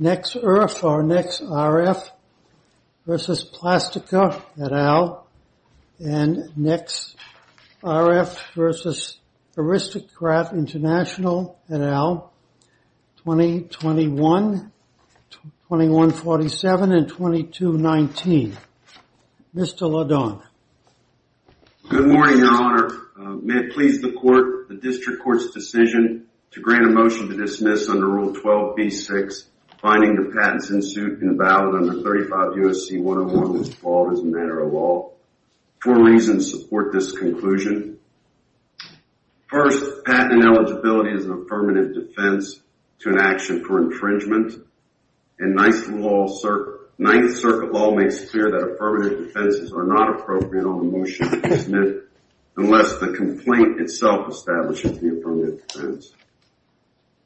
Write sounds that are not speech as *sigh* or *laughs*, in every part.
NexRF or NexRF versus Playtika et al. and NexRF versus Aristocrat International et al. 2021, 2147 and 2219. Mr. Ladon. Good morning, Your Honor. Uh, may it please the Court, the District Court's decision to grant a motion to dismiss under Rule 12b-6, finding the patents in suit invalid under 35 U.S.C. 101 is flawed as a matter of law. Four reasons support this conclusion. First, patent eligibility is an affirmative defense to an action for infringement. And Ninth Circuit law makes clear that affirmative defenses are not appropriate on a motion to dismiss unless the complaint itself establishes the affirmative defense.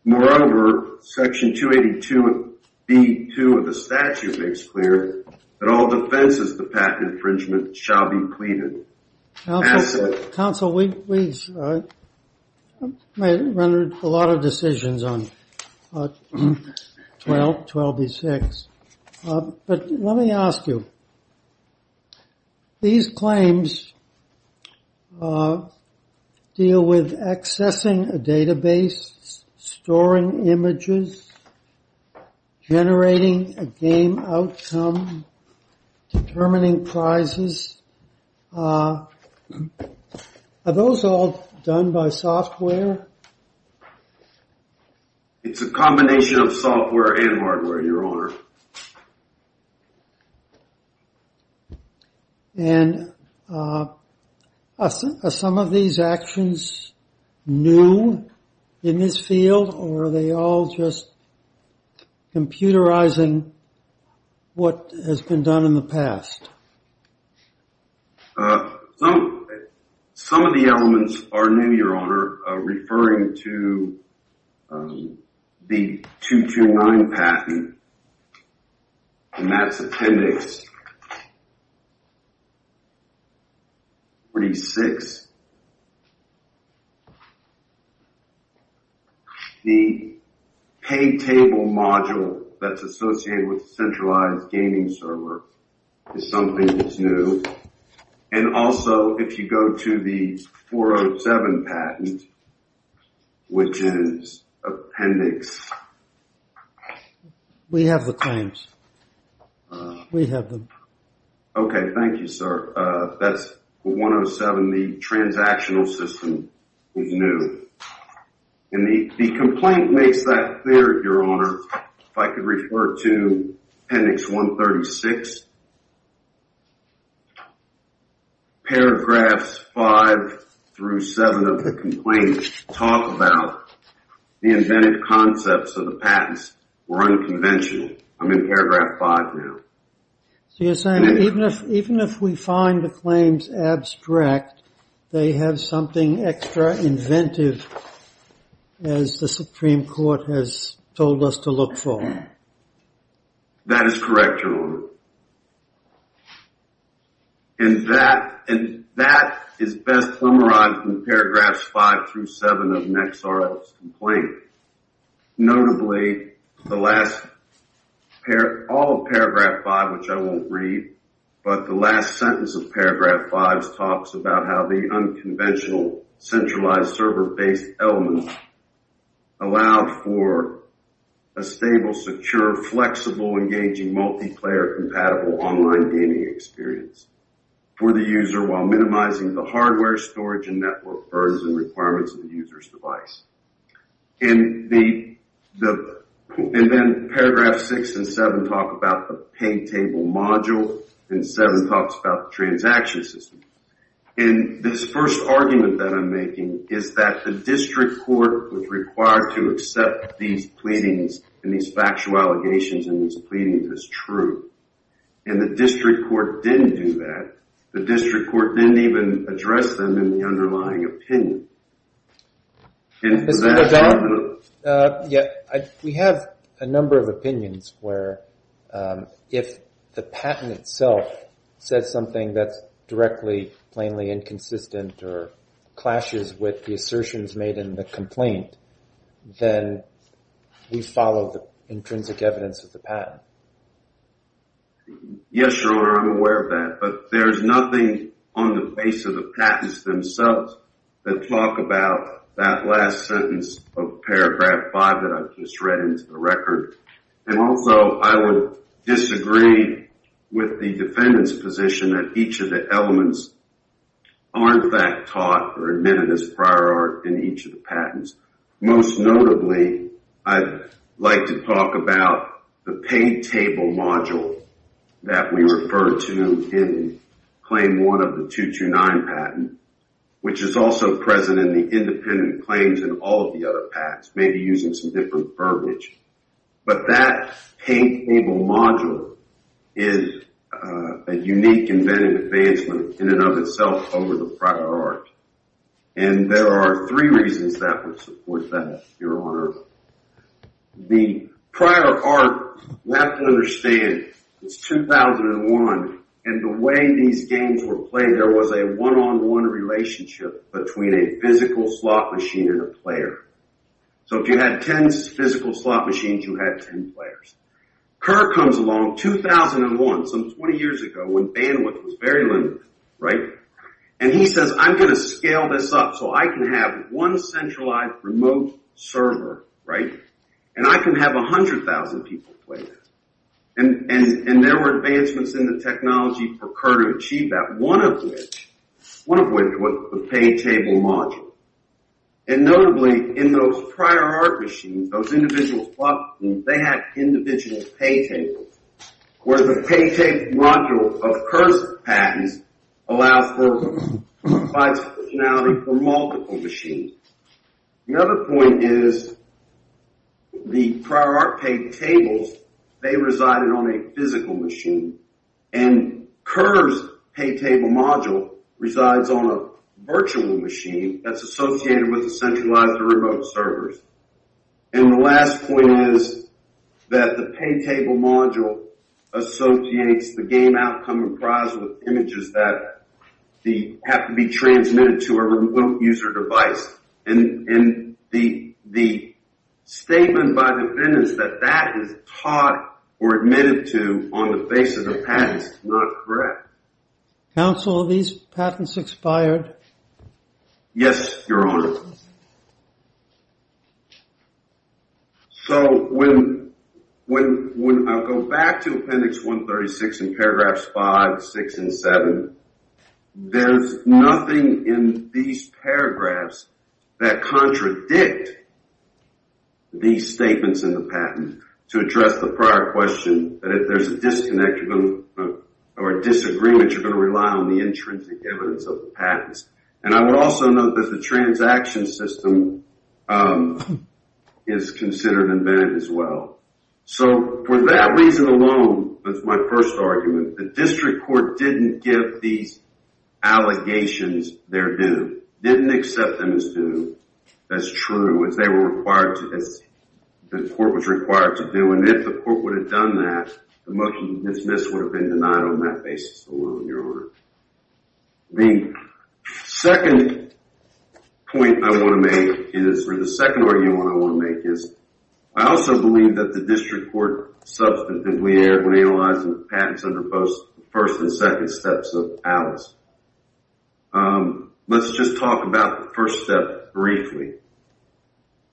Moreover, Section 282b-2 of the statute makes clear that all defenses to patent infringement shall be pleaded. Counsel, we've uh, rendered a lot of decisions on uh, *clears throat* 12b-6. Uh, but let me ask you, these claims deal with accessing a database, storing images, generating a game outcome, determining prizes. Uh, are those all done by software? It's a combination of software and hardware, Your Honor. And uh, are some of these actions new in this field, or are they all just computerizing what has been done in the past? Uh some of the elements are new, Your Honor, referring to the 229 patent, and that's Appendix 46. The pay table module that's associated with the centralized gaming server is something that's new. And also, if you go to the 407 patent, which is Appendix... We have the claims. Uh, we have them. Okay, thank you, sir. Uh, that's 107. The transactional system is new. And the complaint makes that clear, Your Honor. If I could refer to Appendix 136. Paragraphs 5 through 7 of the complaint talk about the inventive concepts of the patents were unconventional. I'm in paragraph 5 now. So you're saying even if we find the claims abstract, they have something extra inventive, as the Supreme Court has told us to look for? That is correct, Your Honor. And that and that is best summarized in paragraphs 5 through 7 of NexRF's complaint. Notably, the last all of paragraph 5, which I won't read, but the last sentence of paragraph 5 talks about how the unconventional centralized server-based elements allowed for a stable, secure, flexible, engaging, multiplayer-compatible online gaming experience for the user while minimizing the hardware, storage, and network burdens and requirements of the user's device. And the the and then paragraph 6 and 7 talk about the pay table module, and 7 talks about the transaction system. And this first argument that I'm making is that the district court was required to accept these pleadings and these factual allegations in these pleadings as true. And the district court didn't do that. The district court didn't even address them in the underlying opinion. Is that yeah? We have a number of opinions where um, if the patent itself says something that's directly, plainly inconsistent or clashes with the assertions made in the complaint, then we follow the intrinsic evidence of the patent. Yes, Your Honor, I'm aware of that. But there's nothing on the face of the patents themselves that talk about that last sentence of paragraph 5 that I've just read into the record. And also, I would disagree with the defendant's position that each of the elements are in fact taught or admitted as prior art in each of the patents. Most notably, I'd like to talk about the pay table module that we refer to in Claim 1 of the 229 patent, which is also present in the independent claims in all of the other patents, maybe using some different verbiage. But that pay table module is Uh, a unique inventive advancement in and of itself over the prior art. And there are three reasons that would support that, Your Honor. The prior art, you have to understand, it's 2001, and the way these games were played, there was a one-on-one relationship between a physical slot machine and a player. So if you had 10 physical slot machines, you had 10 players. Kerr comes along 2001, some 20 years ago, when bandwidth was very limited, right? And he says, I'm going to scale this up so I can have one centralized remote server, right? And I can have 100,000 people play this. And and, and there were advancements in the technology for Kerr to achieve that, one of which, one of which was the pay table module. And notably, in those prior art machines, those individual they had individual pay tables, where the pay table module of Kerr's patents allows for functionality for multiple machines. The other point is the prior art pay tables, they resided on a physical machine. And Kerr's pay table module resides on a virtual machine that's associated with the centralized or remote servers. And the last point is that the pay table module associates the game outcome and prize with images that have to be transmitted to a remote user device. And the statement by the defendants that that is taught or admitted to on the face of the patents is not correct. Counsel, are these patents expired? Yes, Your Honor. So when when when I go back to Appendix 136 in paragraphs 5, 6, and 7, there's nothing in these paragraphs that contradict these statements in the patent to address the prior question that if there's a disconnect uh, or a disagreement, you're going to rely on the intrinsic evidence of the patents. And I would also note that the transaction system um, is considered invented as well. So for that reason alone, that's my first argument, the district court didn't give these allegations their due. Didn't accept them as due, as true, as they were required to, as the court was required to do. And if the court would have done that, the motion to dismiss would have been denied on that basis alone, Your Honor. The second point I want to make is, or the second argument I want to make is, I also believe that the district court substantively erred when analyzing patents under both the first and second steps of Alice. Um, let's just talk about the first step briefly.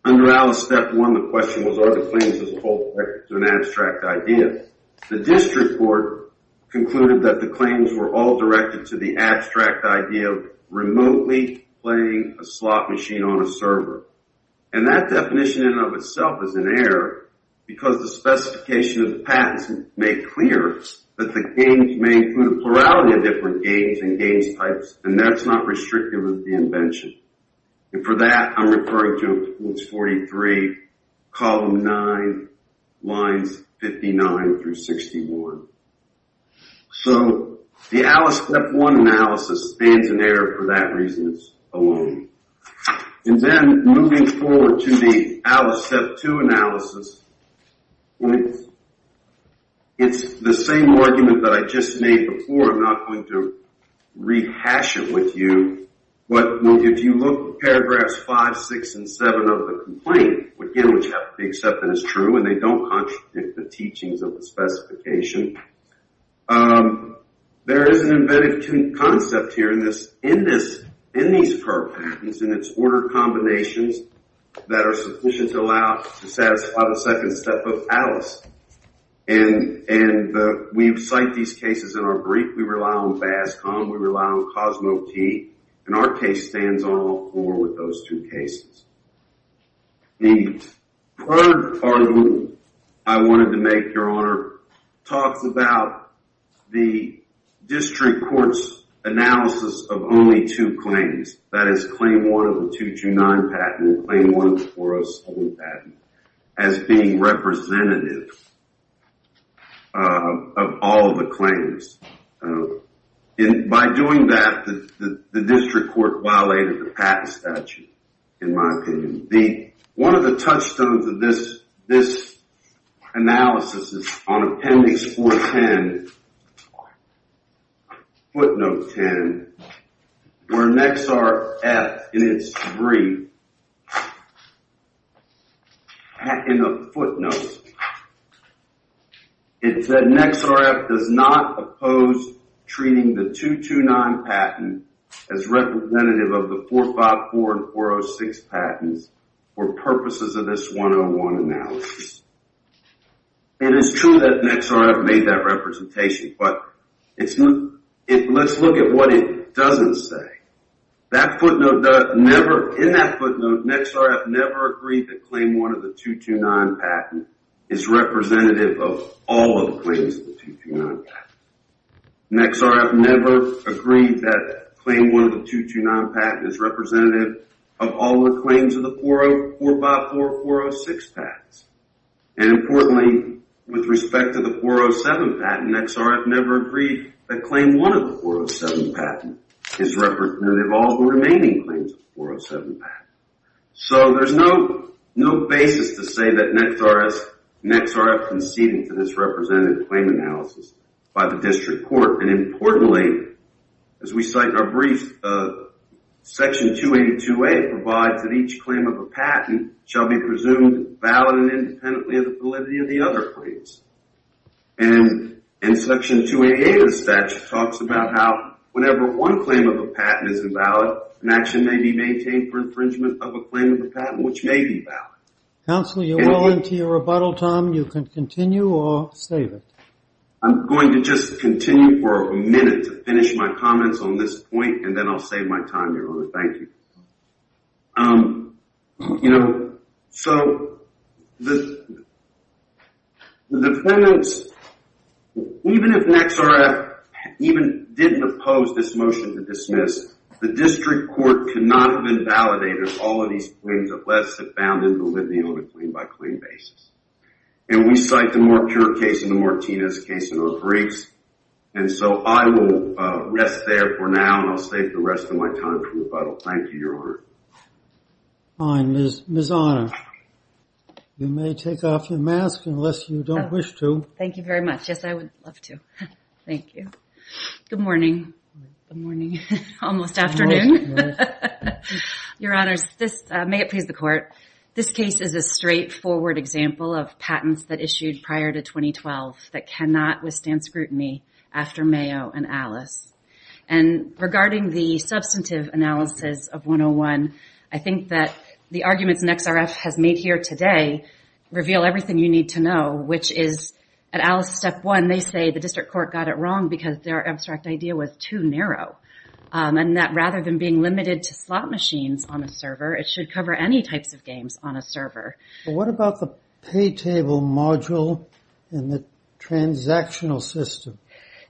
Under Alice Step 1, the question was, are the claims as a whole directed to an abstract idea? The district court concluded that the claims were all directed to the abstract idea of remotely playing a slot machine on a server. And that definition in and of itself is an error because the specification of the patents make clear that the games may include a plurality of different games and games types, and that's not restrictive of the invention. And for that, I'm referring to Appendix 43, Column 9, Lines 59 through 61. So the Alice Step 1 analysis stands in error for that reason alone. And then moving forward to the Alice Step 2 analysis, it's the same argument that I just made before. I'm not going to rehash it with you. But if you look at paragraphs 5, 6, and 7 of the complaint, again, which have to be accepted as true, and they don't contradict the teachings of the specification, um, there is an inventive concept here in these per patents, in its order combinations that are sufficient to allow to satisfy the second step of Alice. And and the we cite these cases in our brief. We rely on BASCOM. We rely on CosmoKey. And our case stands on all four with those two cases. The third argument I wanted to make, Your Honor, talks about the district court's analysis of only two claims. That is, Claim 1 of the 229 patent and Claim 1 of the 407 patent as being representative uh, of all of the claims. Uh, by doing that, the district court violated the patent statute, in my opinion. One of the touchstones of this this analysis is on Appendix 410, footnote 10, where NXRF, in its brief, in the footnote, it said NXRF does not oppose treating the 229 patent as representative of the 454 and 406 patents for purposes of this 101 analysis. It is true that NXRF made that representation, but let's look at what it doesn't say. That footnote never, in that footnote, NXRF never agreed that Claim 1 of the 229 patent is representative of all of the claims of the 229 patent. NXRF never agreed that Claim 1 of the 229 patent is representative of all the claims of the 454 and 406 patents. And importantly, with respect to the 407 patent, NXRF never agreed that Claim 1 of the 407 patent is representative of all the remaining claims of the 407 patent. So there's no basis to say that NXRF conceded to this representative claim analysis by the district court. And importantly, as we cite in our brief, uh, Section 282A provides that each claim of a patent shall be presumed valid and independently of the validity of the other claims. And Section 288 of the statute talks about how whenever one claim of a patent is invalid, an action may be maintained for infringement of a claim of a patent which may be valid. Counsel, you're well into your rebuttal time. You can continue or save it. I'm going to just continue for a minute to finish my comments on this point, and then I'll save my time, Your Honor. Thank you. Um, you know, so the the defendants, even if NXRF even didn't oppose this motion to dismiss, the district court cannot have invalidated all of these claims unless it found invalidity on a claim-by-claim basis. And we cite the more pure case and the Martinez case in our briefs. And so I will uh, rest there for now, and I'll save the rest of my time for rebuttal. Thank you, Your Honor. Fine. Ms. Honor, you may take off your mask unless you don't oh. wish to. Thank you very much. Yes, I would love to. *laughs* Thank you. Good morning. Good morning. *laughs* Almost afternoon. *laughs* Your Honors, this, uh, may it please the Court, this case is a straightforward example of patents that issued prior to 2012 that cannot withstand scrutiny after Mayo and Alice. And regarding the substantive analysis of 101, I think that the arguments NXRF has made here today reveal everything you need to know, which is at Alice Step 1, they say the district court got it wrong because their abstract idea was too narrow, um, and that rather than being limited to slot machines on a server, it should cover any types of games on a server. What about the pay table module in the transactional system?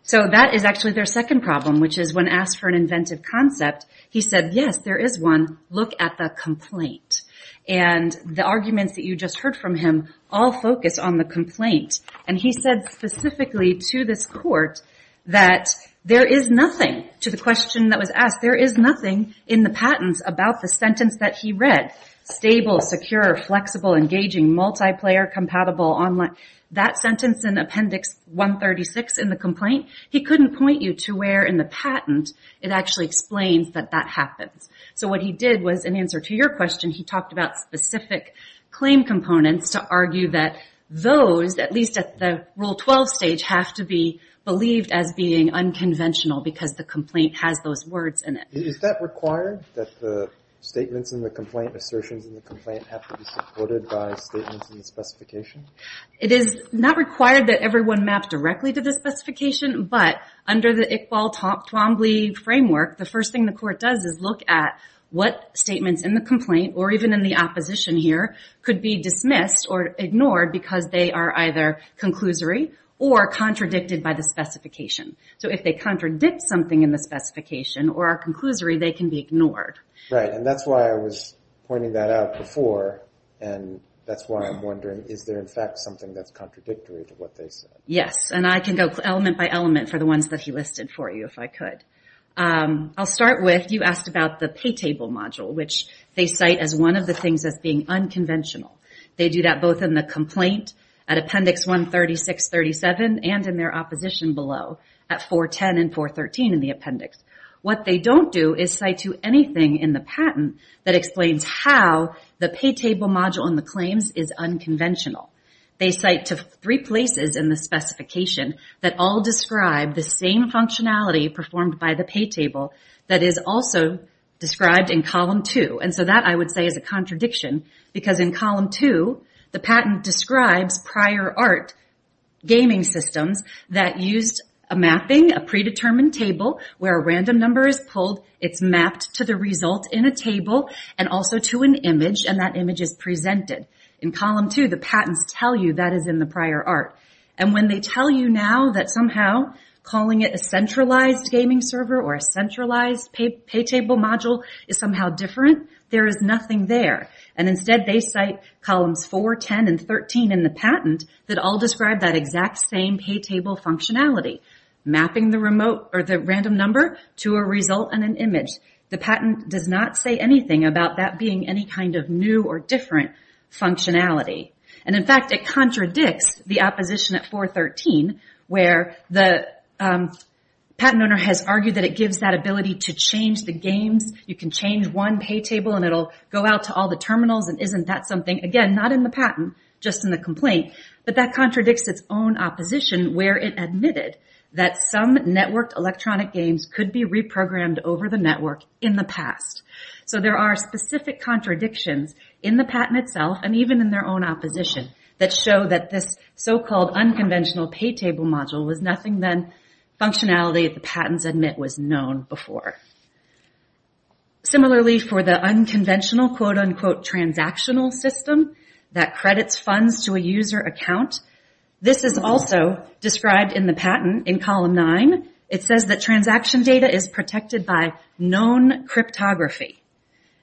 So that is actually their second problem, which is when asked for an inventive concept, he said, yes, there is one. Look at the complaint. And the arguments that you just heard from him all focus on the complaint. And he said specifically to this court that there is nothing, to the question that was asked, there is nothing in the patents about the sentence that he read. Stable, secure, flexible, engaging, multiplayer, compatible, online. That sentence in Appendix 136 in the complaint, he couldn't point you to where in the patent it actually explains that that happens. So what he did was, in answer to your question, he talked about specific claim components to argue that those, at least at the Rule 12 stage, have to be believed as being unconventional because the complaint has those words in it. Is that required, that the statements in the complaint, assertions in the complaint, have to be supported by statements in the specification? It is not required that everyone map directly to the specification, but under the Iqbal-Twombly framework, the first thing the court does is look at what statements in the complaint, or even in the opposition here, could be dismissed or ignored because they are either conclusory or contradicted by the specification. So if they contradict something in the specification or are conclusory, they can be ignored. Right, and that's why I was pointing that out before, and that's why I'm wondering, is there in fact something that's contradictory to what they said? Yes, and I can go element by element for the ones that he listed for you, if I could. Um, I'll start with, you asked about the pay table module, which they cite as one of the things as being unconventional. They do that both in the complaint at Appendix 136-37 and in their opposition below at 410 and 413 in the appendix. What they don't do is cite to anything in the patent that explains how the pay table module in the claims is unconventional. They cite to three places in the specification that all describe the same functionality performed by the pay table that is also described in Column 2. And so that, I would say, is a contradiction, because in Column 2, the patent describes prior art gaming systems that used a mapping, a predetermined table, where a random number is pulled, it's mapped to the result in a table, and also to an image, and that image is presented. In Column 2, the patents tell you that is in the prior art. And when they tell you now that somehow calling it a centralized gaming server or a centralized pay table module is somehow different, there is nothing there. And instead, they cite Columns 4, 10, and 13 in the patent that all describe that exact same pay table functionality, mapping the remote or the random number to a result and an image. The patent does not say anything about that being any kind of new or different functionality. And in fact, it contradicts the opposition at 413, where the um, patent owner has argued that it gives that ability to change the games. You can change one pay table and it'll go out to all the terminals, and isn't that something, again, not in the patent, just in the complaint, but that contradicts its own opposition, where it admitted that some networked electronic games could be reprogrammed over the network in the past. So there are specific contradictions in the patent itself, and even in their own opposition, that show that this so-called unconventional pay table module was nothing than functionality the patents admit was known before. Similarly, for the unconventional quote-unquote transactional system that credits funds to a user account, this is also described in the patent in Column 9. It says that transaction data is protected by known cryptography,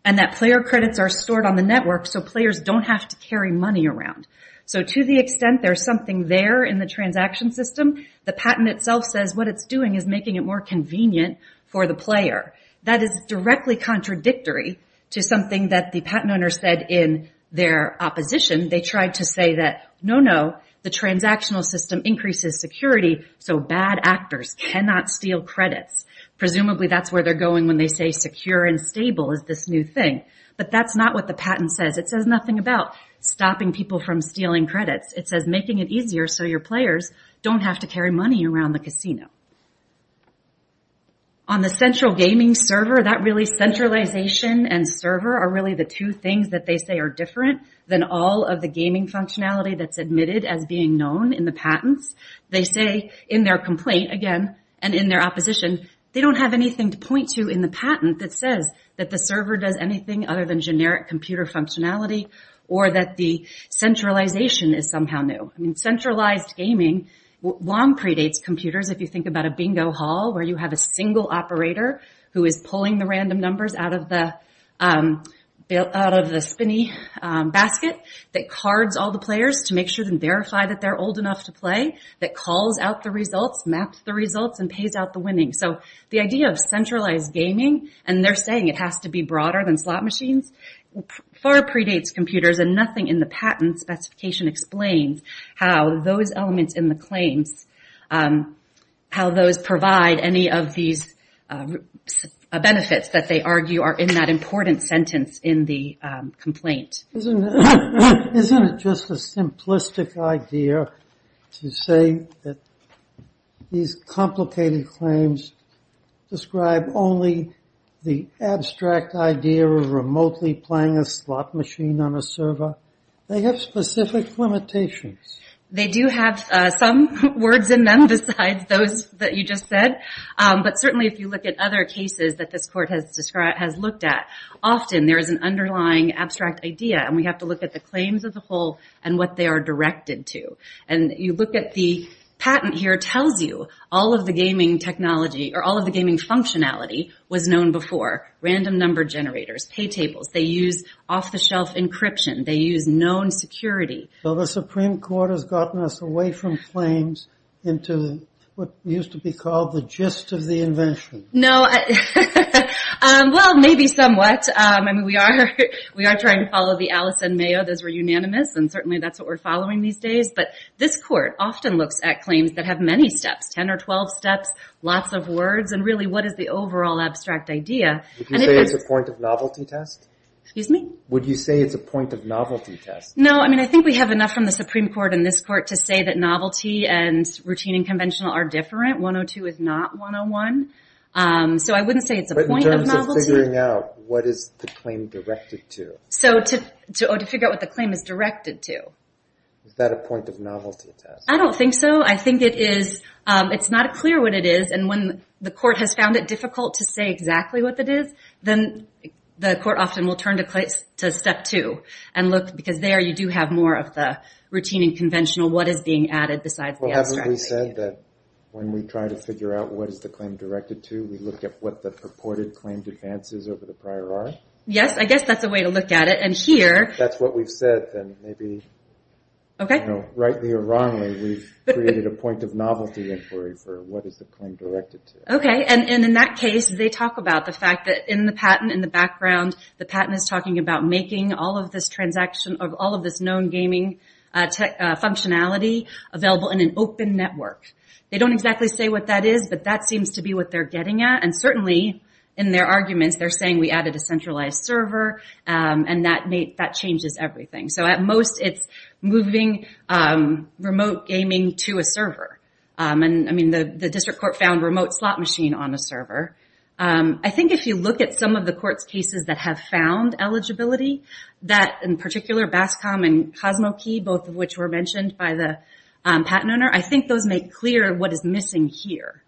and that player credits are stored on the network so players don't have to carry money around. So to the extent there's something there in the transaction system, the patent itself says what it's doing is making it more convenient for the player. That is directly contradictory to something that the patent owner said in their opposition. They tried to say that, no, no, the transactional system increases security so bad actors cannot steal credits. Presumably that's where they're going when they say secure and stable is this new thing. But that's not what the patent says. It says nothing about stopping people from stealing credits. It says making it easier so your players don't have to carry money around the casino. On the central gaming server, that really centralization and server are really the two things that they say are different than all of the gaming functionality that's admitted as being known in the patents. They say in their complaint, again, and in their opposition, they don't have anything to point to in the patent that says that the server does anything other than generic computer functionality or that the centralization is somehow new. I mean, centralized gaming long predates computers. If you think about a bingo hall where you have a single operator who is pulling the random numbers out of the um out of the spinny basket that cards all the players to make sure and verify that they're old enough to play, that calls out the results, maps the results, and pays out the winning. So the idea of centralized gaming, and they're saying it has to be broader than slot machines, far predates computers and nothing in the patent specification explains how those elements in the claims, um, how those provide any of these uh, benefits that they argue are in that important sentence in the um, complaint. *coughs* Isn't it just a simplistic idea to say that these complicated claims describe only the abstract idea of remotely playing a slot machine on a server? They have specific limitations. They do have uh, some *laughs* words in them *laughs* besides those that you just said. Um, but certainly if you look at other cases that this court has described has looked at, often there is an underlying abstract idea and we have to look at the claims as a whole and what they are directed to. And you look at the patent here tells you all of the gaming technology or all of the gaming functionality was known before. Random number generators, pay tables, they use off-the-shelf encryption, they use known security. So the Supreme Court has gotten us away from claims into what used to be called the gist of the invention. No, *laughs* um, well maybe somewhat. Um, I mean we are *laughs* we are trying to follow the Alice and Mayo, those were unanimous and certainly that's what we're following these days. But this court often looks at claims that have many steps, 10 or 12 steps, lots of words, and really what is the overall abstract idea. Would you say it's a point of novelty test? Excuse me? Would you say it's a point of novelty test? No, I mean I think we have enough from the Supreme Court and this court to say that novelty and routine and conventional are different. 102 is not 101. Um, so I wouldn't say it's a point of novelty. But in terms of figuring out what is the claim directed to? So oh, to figure out what the claim is directed to. Is that a point of novelty test? I don't think so. I think it is, um, it's not clear what it is and when the court has found it difficult to say exactly what it is, then the court often will turn to step two and look because there you do have more of the routine and conventional, what is being added besides the abstract. Haven't we said that when we try to figure out what is the claim directed to, we look at what the purported claimed advance is over the prior art? Yes, I guess that's a way to look at it and here. If that's what we've said, then maybe rightly or wrongly we've created a point of novelty inquiry for what is the claim directed to. Okay, and in that case they talk about the fact that in the patent, in the background, the patent is talking about making all of this transaction, of all of this known gaming uh, uh, functionality available in an open network. They don't exactly say what that is, but that seems to be what they're getting at and certainly in their arguments they're saying we added a centralized server um, and that that changes everything. So at most it's moving um, remote gaming to a server. Um, and I mean the district court found remote slot machine on a server. I think if you look at some of the court's cases that have found eligibility, that in particular BASCOM and CosmoKey, both of which were mentioned by the patent owner, I think those make clear what is missing here.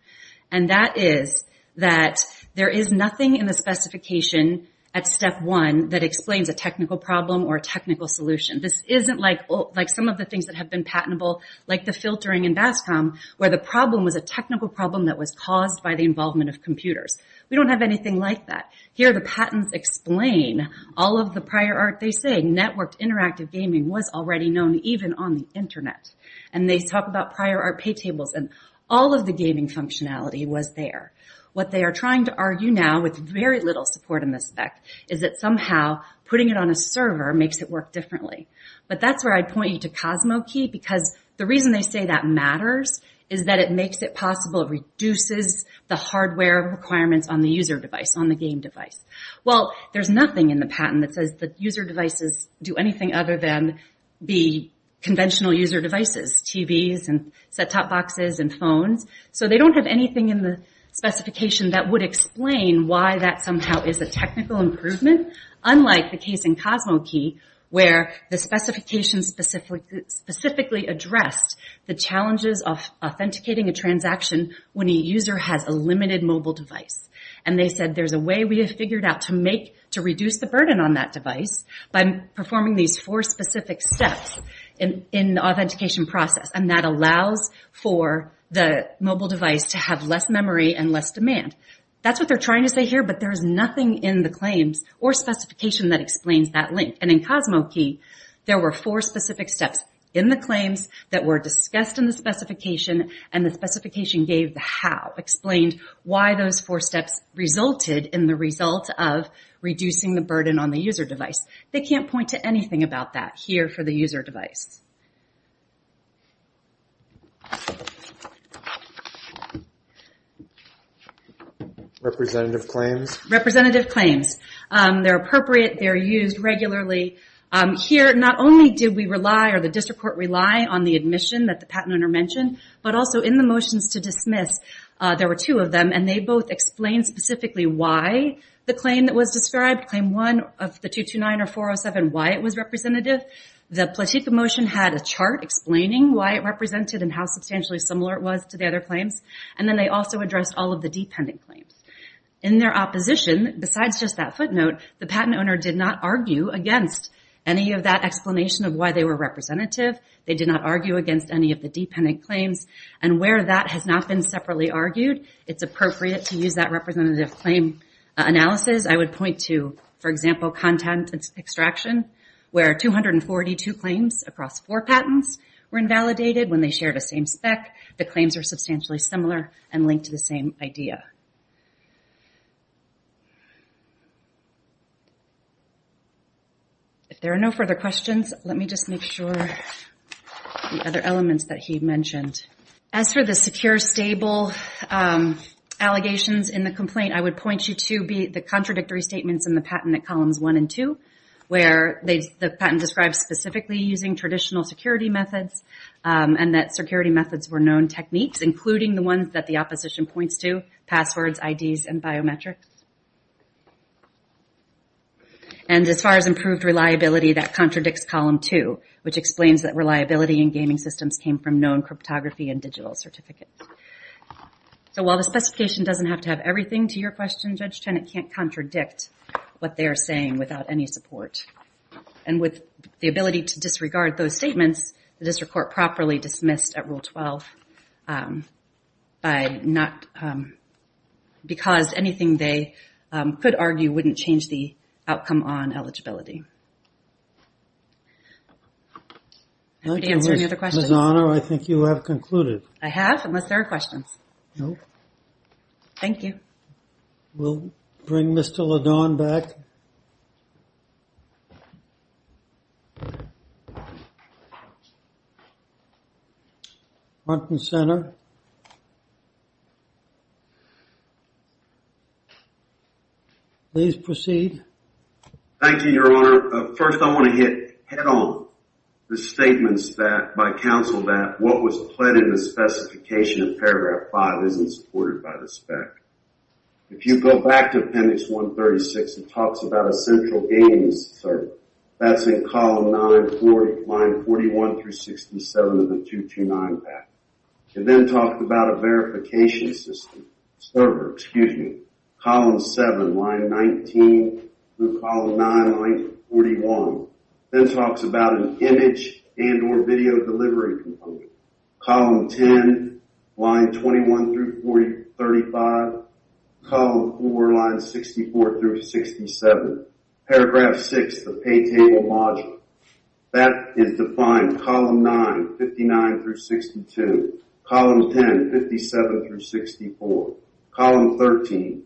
And that is that there is nothing in the specification at step one that explains a technical problem or a technical solution. This isn't like oh, like some of the things that have been patentable, like the filtering in BASCOM, where the problem was a technical problem that was caused by the involvement of computers. We don't have anything like that. Here the patents explain all of the prior art they say. Networked interactive gaming was already known even on the internet. And they talk about prior art pay tables and all of the gaming functionality was there. What they are trying to argue now with very little support in this spec is that somehow putting it on a server makes it work differently. But that's where I'd point you to CosmoKey because the reason they say that matters is that it makes it possible, it reduces the hardware requirements on the user device, on the game device. Well, there's nothing in the patent that says that user devices do anything other than be conventional user devices, TVs and set-top boxes and phones. So they don't have anything in the specification that would explain why that somehow is a technical improvement, unlike the case in CosmoKey where the specification specifically addressed the challenges of authenticating a transaction when a user has a limited mobile device. And they said there's a way we have figured out to make to reduce the burden on that device by performing these four specific steps in the authentication process. And that allows for the mobile device to have less memory and less demand. That's what they're trying to say here, but there's nothing in the claims or specification that explains that link. And in CosmoKey, there were four specific steps. in the claims that were discussed in the specification and the specification gave the how, explained why those four steps resulted in the result of reducing the burden on the user device. They can't point to anything about that here for the user device. Representative claims? Representative claims. Um, they're appropriate. They're used regularly. Um, here, not only did we rely or the district court rely on the admission that the patent owner mentioned, but also in the motions to dismiss, uh, there were two of them, and they both explained specifically why the claim that was described, claim one of the 229 or 407, why it was representative. The Playtika motion had a chart explaining why it represented and how substantially similar it was to the other claims, and then they also addressed all of the dependent claims. In their opposition, besides just that footnote, the patent owner did not argue against any of that explanation of why they were representative. They did not argue against any of the dependent claims, and where that has not been separately argued, it's appropriate to use that representative claim uh, analysis. I would point to, for example, content extraction, where 242 claims across four patents were invalidated when they shared the same spec. The claims are substantially similar and linked to the same idea. There are no further questions, let me just make sure the other elements that he mentioned. As for the secure, stable um, allegations in the complaint, I would point you to be the contradictory statements in the patent at columns one and two, where the patent describes specifically using traditional security methods, um, and that security methods were known techniques, including the ones that the opposition points to, passwords, IDs, and biometrics. And as far as improved reliability, that contradicts column two, which explains that reliability in gaming systems came from known cryptography and digital certificates. So while the specification doesn't have to have everything to your question, Judge Chen, it can't contradict what they are saying without any support. And with the ability to disregard those statements, the district court properly dismissed at Rule 12 um, by not um, because anything they um, could argue wouldn't change the outcome on eligibility. Happy to answer any other questions. Ms. Honor, I think you have concluded. I have, unless there are questions. No. Thank you. We'll bring Mr. Ledon back. Front and center. Please proceed. Thank you, Your Honor. Uh, first, I want to hit head-on the statements that by counsel that what was pled in the specification of paragraph 5 isn't supported by the spec. If you go back to appendix 136, it talks about a central gaming server. That's in column 9, line 41 through 67 of the 229 patent. It then talks about a verification system, server, excuse me, column 7, line 19 column 9, line 41. Then talks about an image and or video delivery component. Column 10, line 21 through 35. Column 4, line 64 through 67. Paragraph 6, the pay table module. That is defined, column 9, 59 through 62. Column 10, 57 through 64. Column 13,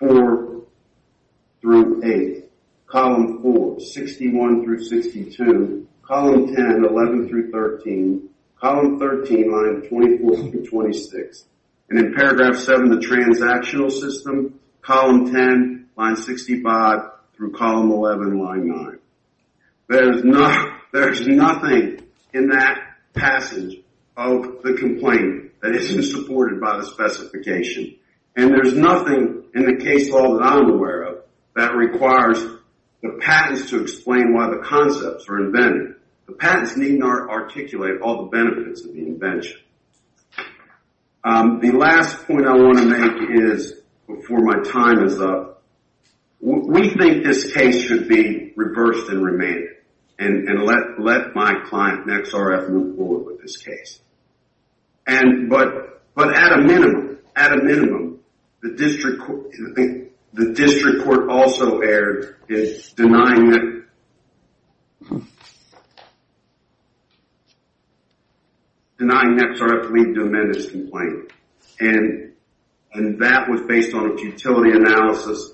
4 through 8. Column 4, 61 through 62. Column 10, 11 through 13. Column 13, line 24 through 26. And in paragraph 7, the transactional system, column 10, line 65 through column 11, line 9. There's nothing in that passage of the complaint that isn't supported by the specification. And there's nothing in the case law that I'm aware of that requires the patents to explain why the concepts are invented. The patents need not articulate all the benefits of the invention. Um, the last point I want to make is, before my time is up, we think this case should be reversed and remanded. And let my client, NexRF, move forward with this case. And but but at a minimum, at a minimum, the district court also erred in denying that denying XRF leave to amend its complaint. And and that was based on a futility analysis,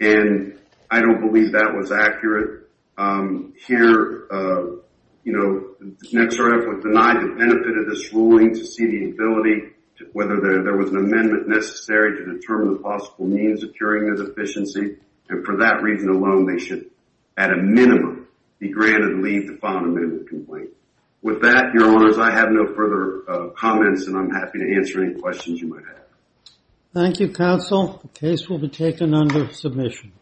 and I don't believe that was accurate. Um, here, uh, you know, XRF was denied the benefit of this ruling to see the ability, whether there was an amendment necessary to determine the possible means of curing the deficiency. And for that reason alone, they should, at a minimum, be granted leave to file an amendment complaint. With that, Your Honors, I have no further uh, comments, and I'm happy to answer any questions you might have. Thank you, Counsel. The case will be taken under submission.